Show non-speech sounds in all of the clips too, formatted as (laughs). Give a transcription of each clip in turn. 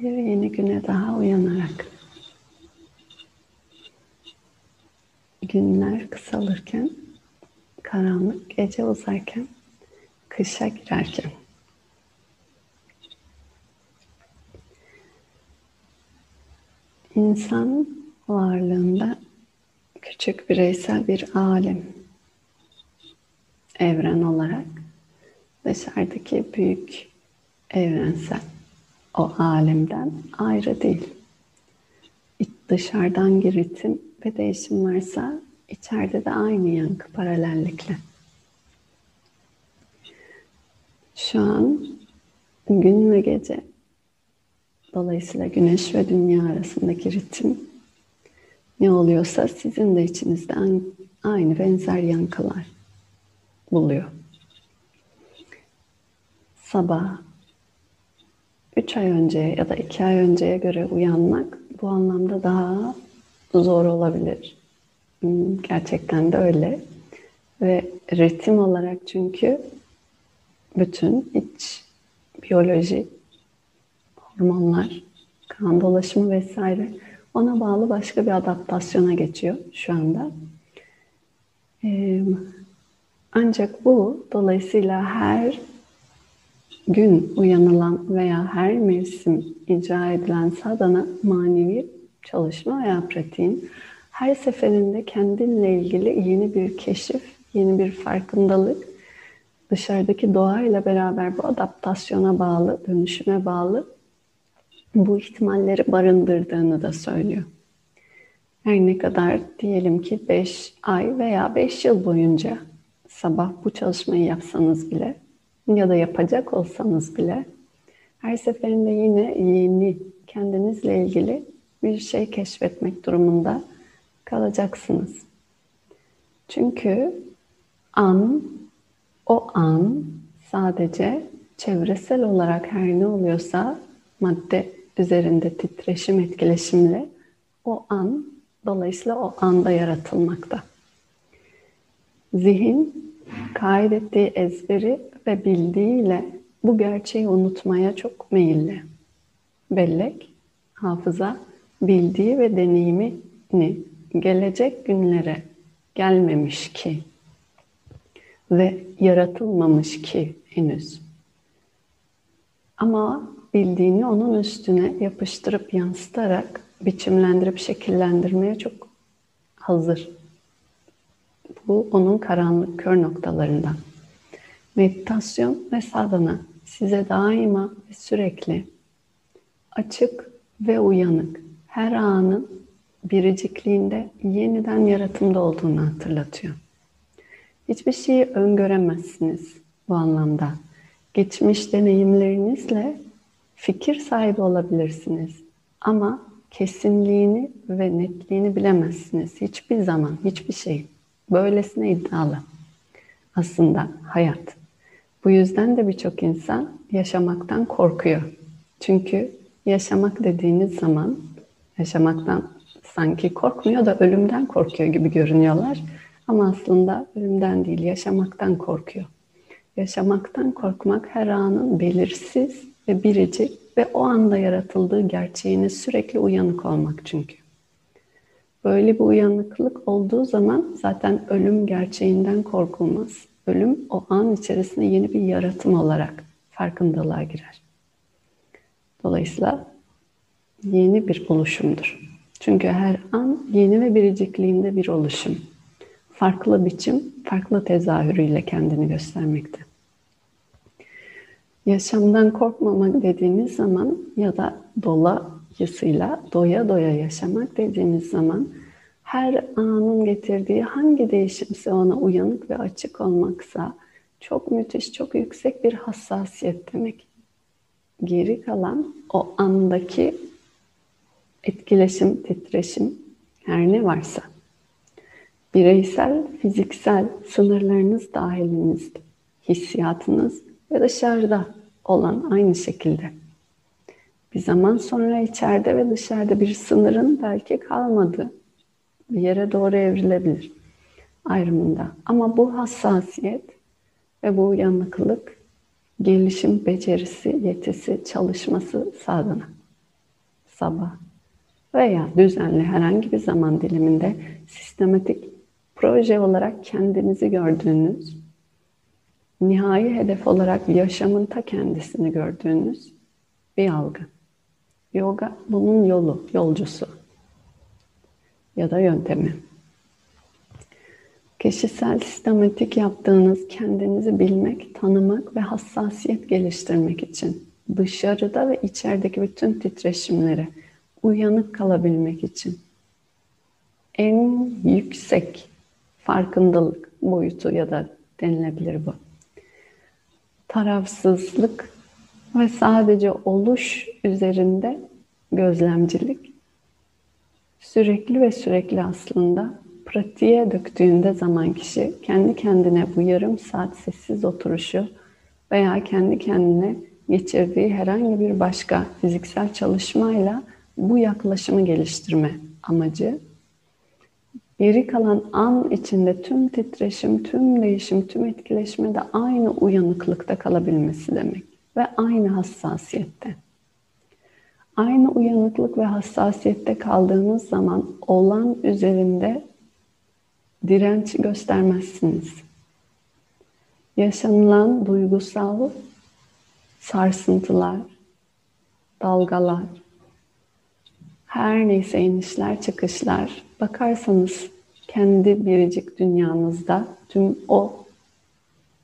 Bir yeni güne daha uyanarak. Günler kısalırken, karanlık gece uzarken, kışa girerken. İnsan varlığında küçük bireysel bir alem. Evren olarak dışarıdaki büyük evrensel o alemden ayrı değil. Dışarıdan bir ritim ve değişim varsa içeride de aynı yankı paralellikle. Şu an gün ve gece dolayısıyla güneş ve dünya arasındaki ritim ne oluyorsa sizin de içinizde aynı benzer yankılar buluyor. Sabah 3 ay önceye ya da 2 ay önceye göre uyanmak bu anlamda daha zor olabilir. Hmm, gerçekten de öyle. Ve ritim olarak çünkü bütün iç biyoloji, hormonlar, kan dolaşımı vesaire ona bağlı başka bir adaptasyona geçiyor şu anda. Ancak bu dolayısıyla her gün uyanılan veya her mevsim icra edilen sadana manevi çalışma veya pratiğin her seferinde kendinle ilgili yeni bir keşif, yeni bir farkındalık, dışarıdaki doğayla beraber bu adaptasyona bağlı, dönüşüme bağlı bu ihtimalleri barındırdığını da söylüyor. Her ne kadar diyelim ki 5 ay veya 5 yıl boyunca sabah bu çalışmayı yapsanız bile ya da yapacak olsanız bile her seferinde yine yeni kendinizle ilgili bir şey keşfetmek durumunda kalacaksınız. Çünkü an, o an sadece çevresel olarak her ne oluyorsa madde üzerinde titreşim etkileşimle o an dolayısıyla o anda yaratılmakta. Zihin kaydettiği ezberi ve bildiğiyle bu gerçeği unutmaya çok meyilli. Bellek, hafıza, bildiği ve deneyimini gelecek günlere gelmemiş ki ve yaratılmamış ki henüz. Ama bildiğini onun üstüne yapıştırıp yansıtarak biçimlendirip şekillendirmeye çok hazır. Bu onun karanlık kör noktalarından. Meditasyon ve sadhana size daima ve sürekli açık ve uyanık her anın biricikliğinde yeniden yaratımda olduğunu hatırlatıyor. Hiçbir şeyi öngöremezsiniz bu anlamda. Geçmiş deneyimlerinizle fikir sahibi olabilirsiniz ama kesinliğini ve netliğini bilemezsiniz. Hiçbir zaman, hiçbir şey. Böylesine iddialı. Aslında hayat. Bu yüzden de birçok insan yaşamaktan korkuyor. Çünkü yaşamak dediğiniz zaman yaşamaktan sanki korkmuyor da ölümden korkuyor gibi görünüyorlar. Ama aslında ölümden değil, yaşamaktan korkuyor. Yaşamaktan korkmak her anın belirsiz ve biricik ve o anda yaratıldığı gerçeğine sürekli uyanık olmak çünkü. Böyle bir uyanıklık olduğu zaman zaten ölüm gerçeğinden korkulmaz. Ölüm o an içerisinde yeni bir yaratım olarak farkındalığa girer. Dolayısıyla yeni bir oluşumdur. Çünkü her an yeni ve biricikliğinde bir oluşum. Farklı biçim, farklı tezahürüyle kendini göstermekte. Yaşamdan korkmamak dediğiniz zaman ya da dolayısıyla doya doya yaşamak dediğiniz zaman her anın getirdiği hangi değişimse ona uyanık ve açık olmaksa çok müthiş, çok yüksek bir hassasiyet demek. Geri kalan o andaki etkileşim, titreşim her ne varsa bireysel, fiziksel sınırlarınız dahilinizde, hissiyatınız ve dışarıda olan aynı şekilde. Bir zaman sonra içeride ve dışarıda bir sınırın belki kalmadığı bir yere doğru evrilebilir ayrımında. Ama bu hassasiyet ve bu uyanıklık gelişim becerisi, yetisi, çalışması sadına. sabah veya düzenli herhangi bir zaman diliminde sistematik proje olarak kendinizi gördüğünüz, nihai hedef olarak yaşamın ta kendisini gördüğünüz bir algı. Yoga bunun yolu, yolcusu ya da yöntemi. Kişisel sistematik yaptığınız kendinizi bilmek, tanımak ve hassasiyet geliştirmek için dışarıda ve içerideki bütün titreşimlere uyanık kalabilmek için en yüksek farkındalık boyutu ya da denilebilir bu. Tarafsızlık ve sadece oluş üzerinde gözlemcilik sürekli ve sürekli aslında pratiğe döktüğünde zaman kişi kendi kendine bu yarım saat sessiz oturuşu veya kendi kendine geçirdiği herhangi bir başka fiziksel çalışmayla bu yaklaşımı geliştirme amacı geri kalan an içinde tüm titreşim, tüm değişim, tüm etkileşme de aynı uyanıklıkta kalabilmesi demek ve aynı hassasiyette. Aynı uyanıklık ve hassasiyette kaldığınız zaman olan üzerinde direnç göstermezsiniz. Yaşanılan duygusal sarsıntılar, dalgalar, her neyse inişler çıkışlar bakarsanız kendi biricik dünyanızda tüm o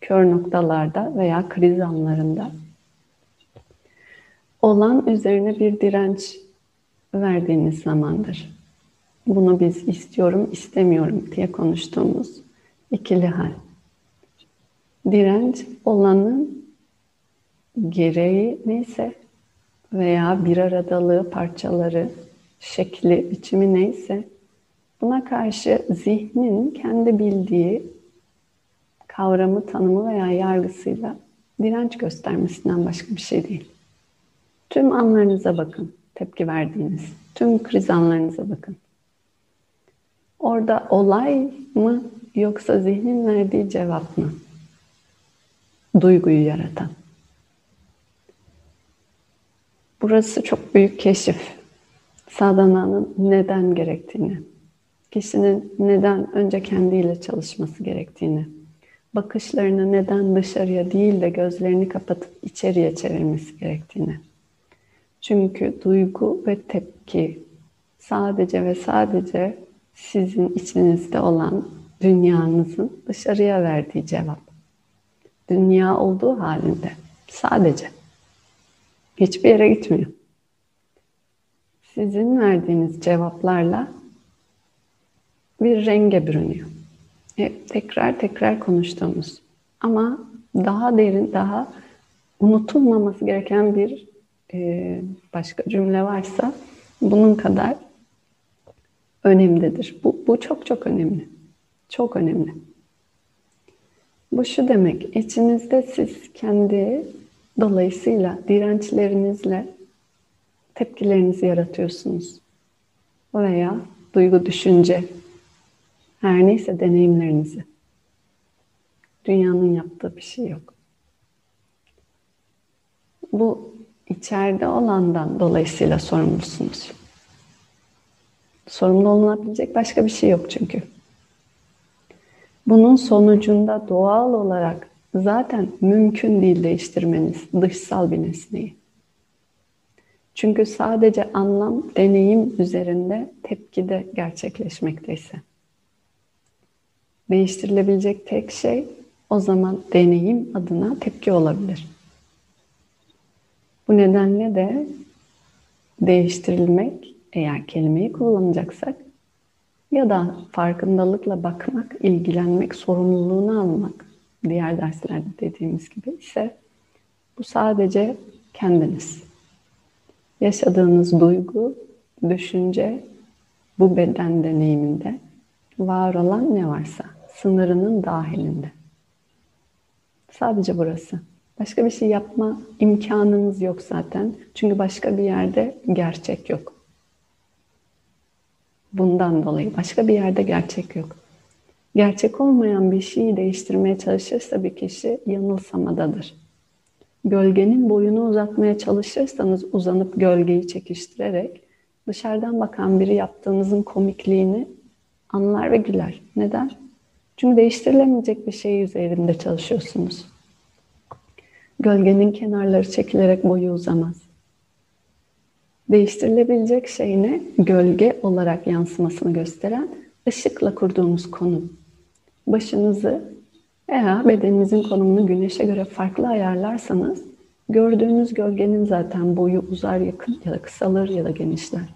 kör noktalarda veya kriz anlarında olan üzerine bir direnç verdiğiniz zamandır. Bunu biz istiyorum, istemiyorum diye konuştuğumuz ikili hal. Direnç olanın gereği neyse veya bir aradalığı, parçaları, şekli, biçimi neyse buna karşı zihnin kendi bildiği kavramı, tanımı veya yargısıyla direnç göstermesinden başka bir şey değil. Tüm anlarınıza bakın, tepki verdiğiniz. Tüm kriz anlarınıza bakın. Orada olay mı yoksa zihnin verdiği cevap mı? Duyguyu yaratan. Burası çok büyük keşif. Sadana'nın neden gerektiğini, kişinin neden önce kendiyle çalışması gerektiğini, bakışlarını neden dışarıya değil de gözlerini kapatıp içeriye çevirmesi gerektiğini. Çünkü duygu ve tepki sadece ve sadece sizin içinizde olan dünyanızın dışarıya verdiği cevap. Dünya olduğu halinde sadece. Hiçbir yere gitmiyor. Sizin verdiğiniz cevaplarla bir renge bürünüyor. Hep tekrar tekrar konuştuğumuz ama daha derin, daha unutulmaması gereken bir e, başka cümle varsa bunun kadar önemlidir. Bu, bu çok çok önemli. Çok önemli. Bu şu demek, içinizde siz kendi dolayısıyla dirençlerinizle tepkilerinizi yaratıyorsunuz. Veya duygu, düşünce, her neyse deneyimlerinizi. Dünyanın yaptığı bir şey yok. Bu içeride olandan dolayısıyla sorumlusunuz. Sorumlu olunabilecek başka bir şey yok çünkü. Bunun sonucunda doğal olarak zaten mümkün değil değiştirmeniz dışsal bir nesneyi. Çünkü sadece anlam, deneyim üzerinde tepkide gerçekleşmekteyse. Değiştirilebilecek tek şey o zaman deneyim adına tepki olabilir. Bu nedenle de değiştirilmek eğer kelimeyi kullanacaksak ya da farkındalıkla bakmak, ilgilenmek, sorumluluğunu almak diğer derslerde dediğimiz gibi ise bu sadece kendiniz. Yaşadığınız duygu, düşünce, bu beden deneyiminde var olan ne varsa sınırının dahilinde. Sadece burası. Başka bir şey yapma imkanınız yok zaten. Çünkü başka bir yerde gerçek yok. Bundan dolayı başka bir yerde gerçek yok. Gerçek olmayan bir şeyi değiştirmeye çalışırsa bir kişi yanılsamadadır. Gölgenin boyunu uzatmaya çalışırsanız uzanıp gölgeyi çekiştirerek dışarıdan bakan biri yaptığınızın komikliğini anlar ve güler. Neden? Çünkü değiştirilemeyecek bir şey üzerinde çalışıyorsunuz. Gölgenin kenarları çekilerek boyu uzamaz. Değiştirilebilecek şey ne? Gölge olarak yansımasını gösteren ışıkla kurduğumuz konum. Başınızı veya bedeninizin konumunu güneşe göre farklı ayarlarsanız gördüğünüz gölgenin zaten boyu uzar yakın ya da kısalır ya da genişler.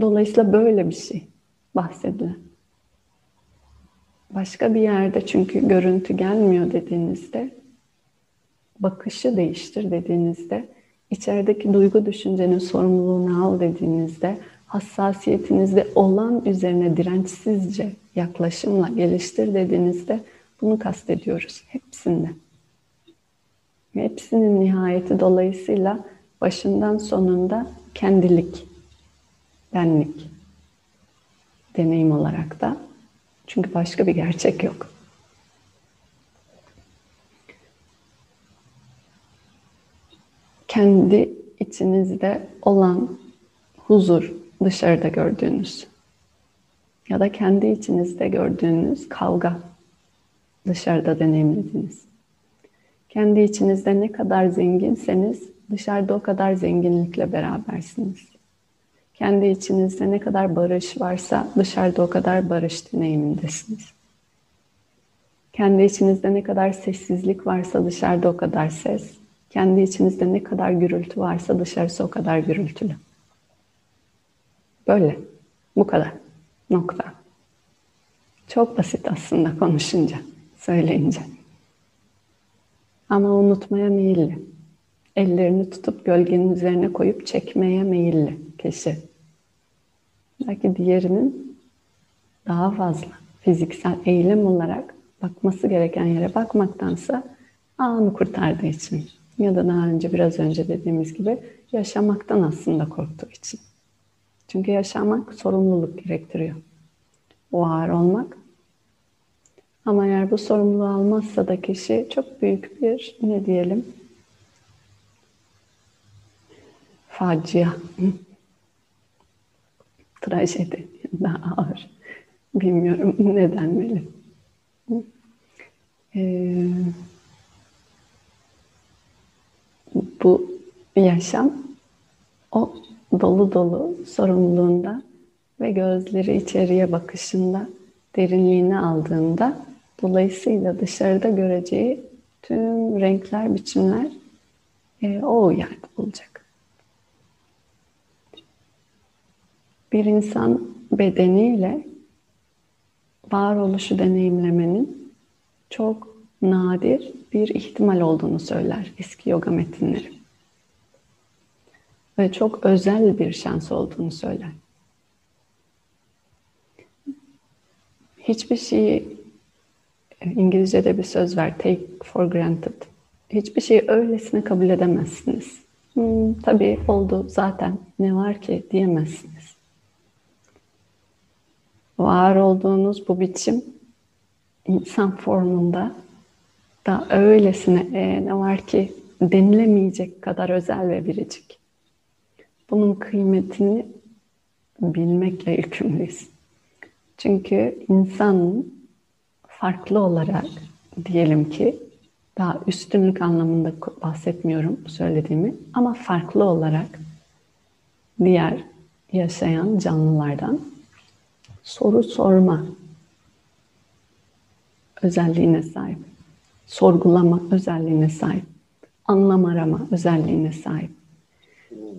Dolayısıyla böyle bir şey bahsedilen. Başka bir yerde çünkü görüntü gelmiyor dediğinizde, bakışı değiştir dediğinizde, içerideki duygu düşüncenin sorumluluğunu al dediğinizde, hassasiyetinizde olan üzerine dirençsizce yaklaşımla geliştir dediğinizde bunu kastediyoruz hepsinde. Hepsinin nihayeti dolayısıyla başından sonunda kendilik, benlik deneyim olarak da çünkü başka bir gerçek yok. Kendi içinizde olan huzur dışarıda gördüğünüz ya da kendi içinizde gördüğünüz kavga dışarıda deneyimlediniz. Kendi içinizde ne kadar zenginseniz dışarıda o kadar zenginlikle berabersiniz. Kendi içinizde ne kadar barış varsa dışarıda o kadar barış deneyimindesiniz. Kendi içinizde ne kadar sessizlik varsa dışarıda o kadar ses. Kendi içinizde ne kadar gürültü varsa dışarısı o kadar gürültülü. Böyle. Bu kadar. Nokta. Çok basit aslında konuşunca, söyleyince. Ama unutmaya meyilli. Ellerini tutup gölgenin üzerine koyup çekmeye meyilli kişi. Belki diğerinin daha fazla fiziksel eylem olarak bakması gereken yere bakmaktansa anı kurtardığı için ya da daha önce biraz önce dediğimiz gibi yaşamaktan aslında korktuğu için. Çünkü yaşamak sorumluluk gerektiriyor. Var olmak. Ama eğer bu sorumluluğu almazsa da kişi çok büyük bir ne diyelim facia, trajedi daha ağır. Bilmiyorum ne denmeli. Ee, bu yaşam o dolu dolu sorumluluğunda ve gözleri içeriye bakışında derinliğini aldığında dolayısıyla dışarıda göreceği tüm renkler, biçimler e, o yerde olacak. Bir insan bedeniyle varoluşu deneyimlemenin çok nadir bir ihtimal olduğunu söyler eski yoga metinleri ve çok özel bir şans olduğunu söyler. Hiçbir şeyi İngilizce'de bir söz var, take for granted. Hiçbir şeyi öylesine kabul edemezsiniz. Hmm, tabii oldu zaten ne var ki diyemezsiniz. Var olduğunuz bu biçim insan formunda da öylesine e, ne var ki denilemeyecek kadar özel ve biricik bunun kıymetini bilmekle yükümlüyüz. Çünkü insan farklı olarak diyelim ki daha üstünlük anlamında bahsetmiyorum söylediğimi ama farklı olarak diğer yaşayan canlılardan soru sorma özelliğine sahip. Sorgulama özelliğine sahip. Anlam arama özelliğine sahip.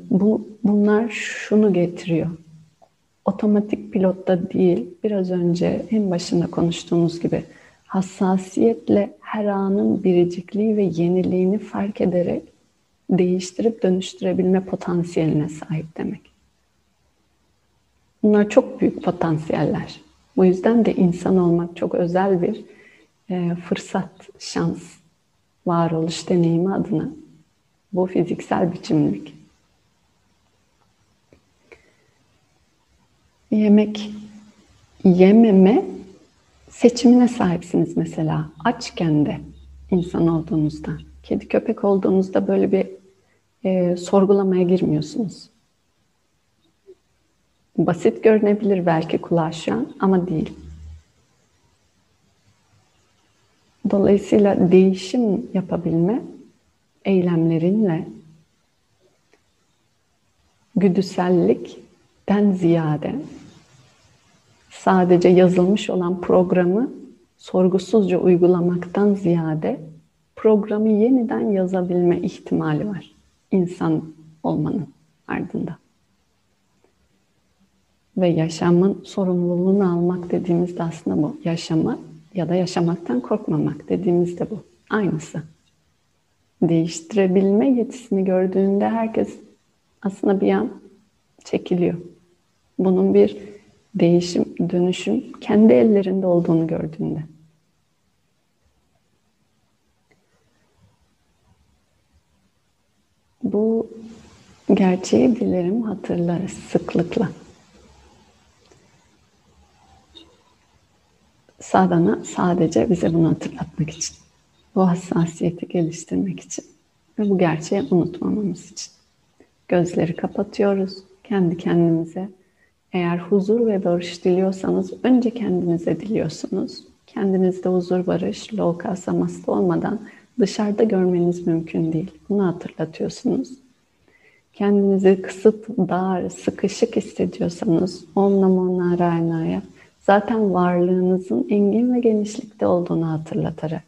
Bu, bunlar şunu getiriyor. Otomatik pilotta değil, biraz önce en başında konuştuğumuz gibi hassasiyetle her anın biricikliği ve yeniliğini fark ederek değiştirip dönüştürebilme potansiyeline sahip demek. Bunlar çok büyük potansiyeller. Bu yüzden de insan olmak çok özel bir e, fırsat, şans, varoluş deneyimi adına bu fiziksel biçimlik. yemek yememe seçimine sahipsiniz mesela. Açken de insan olduğunuzda. Kedi köpek olduğunuzda böyle bir e, sorgulamaya girmiyorsunuz. Basit görünebilir belki kulağa şu an ama değil. Dolayısıyla değişim yapabilme eylemlerinle güdüsellikten ziyade sadece yazılmış olan programı sorgusuzca uygulamaktan ziyade programı yeniden yazabilme ihtimali var insan olmanın ardında. Ve yaşamın sorumluluğunu almak dediğimizde aslında bu. Yaşamı ya da yaşamaktan korkmamak dediğimizde bu. Aynısı. Değiştirebilme yetisini gördüğünde herkes aslında bir an çekiliyor. Bunun bir değişim, dönüşüm kendi ellerinde olduğunu gördüğünde. Bu gerçeği dilerim hatırlarız sıklıkla. Sadana sadece bize bunu hatırlatmak için. Bu hassasiyeti geliştirmek için. Ve bu gerçeği unutmamamız için. Gözleri kapatıyoruz kendi kendimize. Eğer huzur ve barış diliyorsanız önce kendinize diliyorsunuz. Kendinizde huzur, barış, loka, samasta olmadan dışarıda görmeniz mümkün değil. Bunu hatırlatıyorsunuz. Kendinizi kısıt, dar, sıkışık hissediyorsanız Om Namo Narayana'ya zaten varlığınızın engin ve genişlikte olduğunu hatırlatarak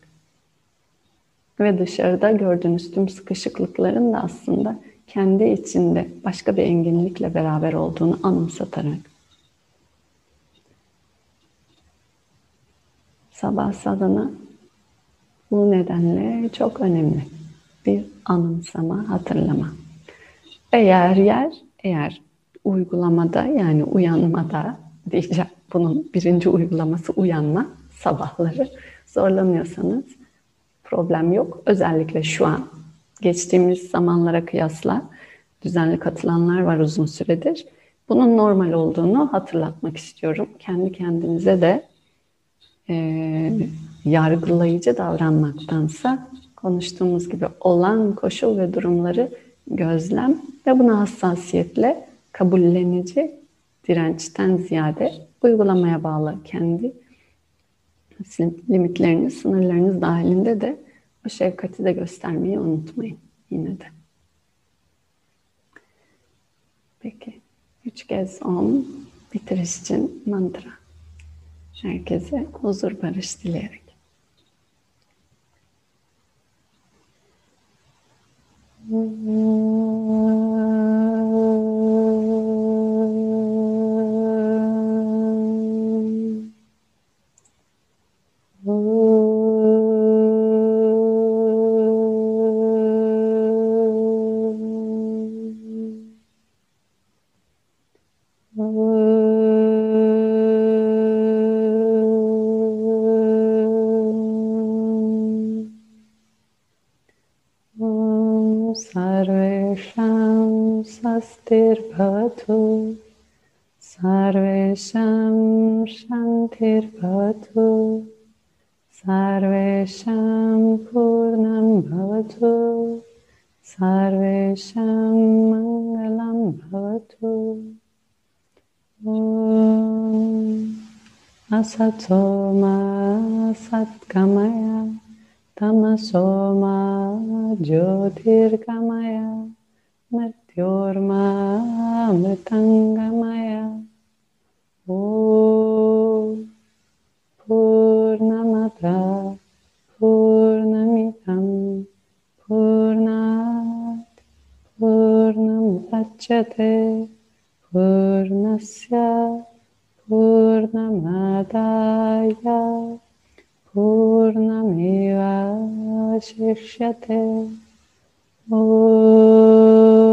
ve dışarıda gördüğünüz tüm sıkışıklıkların da aslında kendi içinde başka bir enginlikle beraber olduğunu anımsatarak sabah sadana bu nedenle çok önemli. Bir anımsama, hatırlama. Eğer yer, eğer uygulamada yani uyanmada diyeceğim bunun birinci uygulaması uyanma sabahları zorlanıyorsanız problem yok. Özellikle şu an geçtiğimiz zamanlara kıyasla düzenli katılanlar var uzun süredir. Bunun normal olduğunu hatırlatmak istiyorum. Kendi kendinize de e, yargılayıcı davranmaktansa konuştuğumuz gibi olan koşul ve durumları gözlem ve buna hassasiyetle kabullenici dirençten ziyade uygulamaya bağlı kendi limitleriniz, sınırlarınız dahilinde de o şefkati de göstermeyi unutmayın yine de. Peki. Üç kez om bitiriş için mantra. Herkese huzur barış dileyerek. Mm-hmm. (laughs) सर्वेषां शान्तिर्भवतु सर्वेषां पूर्णं भवतु सर्वेषां मङ्गलं भवतु असतो मा सत्कमय तमसो मा ज्योतिर्गमय Om Purnamada Purnamitam Purnat Purnamudachyate Purnasya Purnamadaya Purnameva Shikshate Om oh.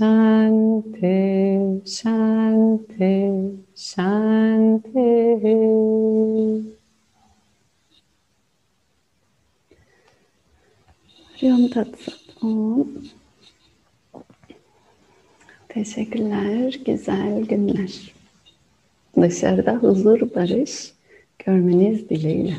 Shanti, Shanti, Shanti. Riyam Tatsat Om. Teşekkürler, güzel günler. Dışarıda huzur, barış görmeniz dileğiyle.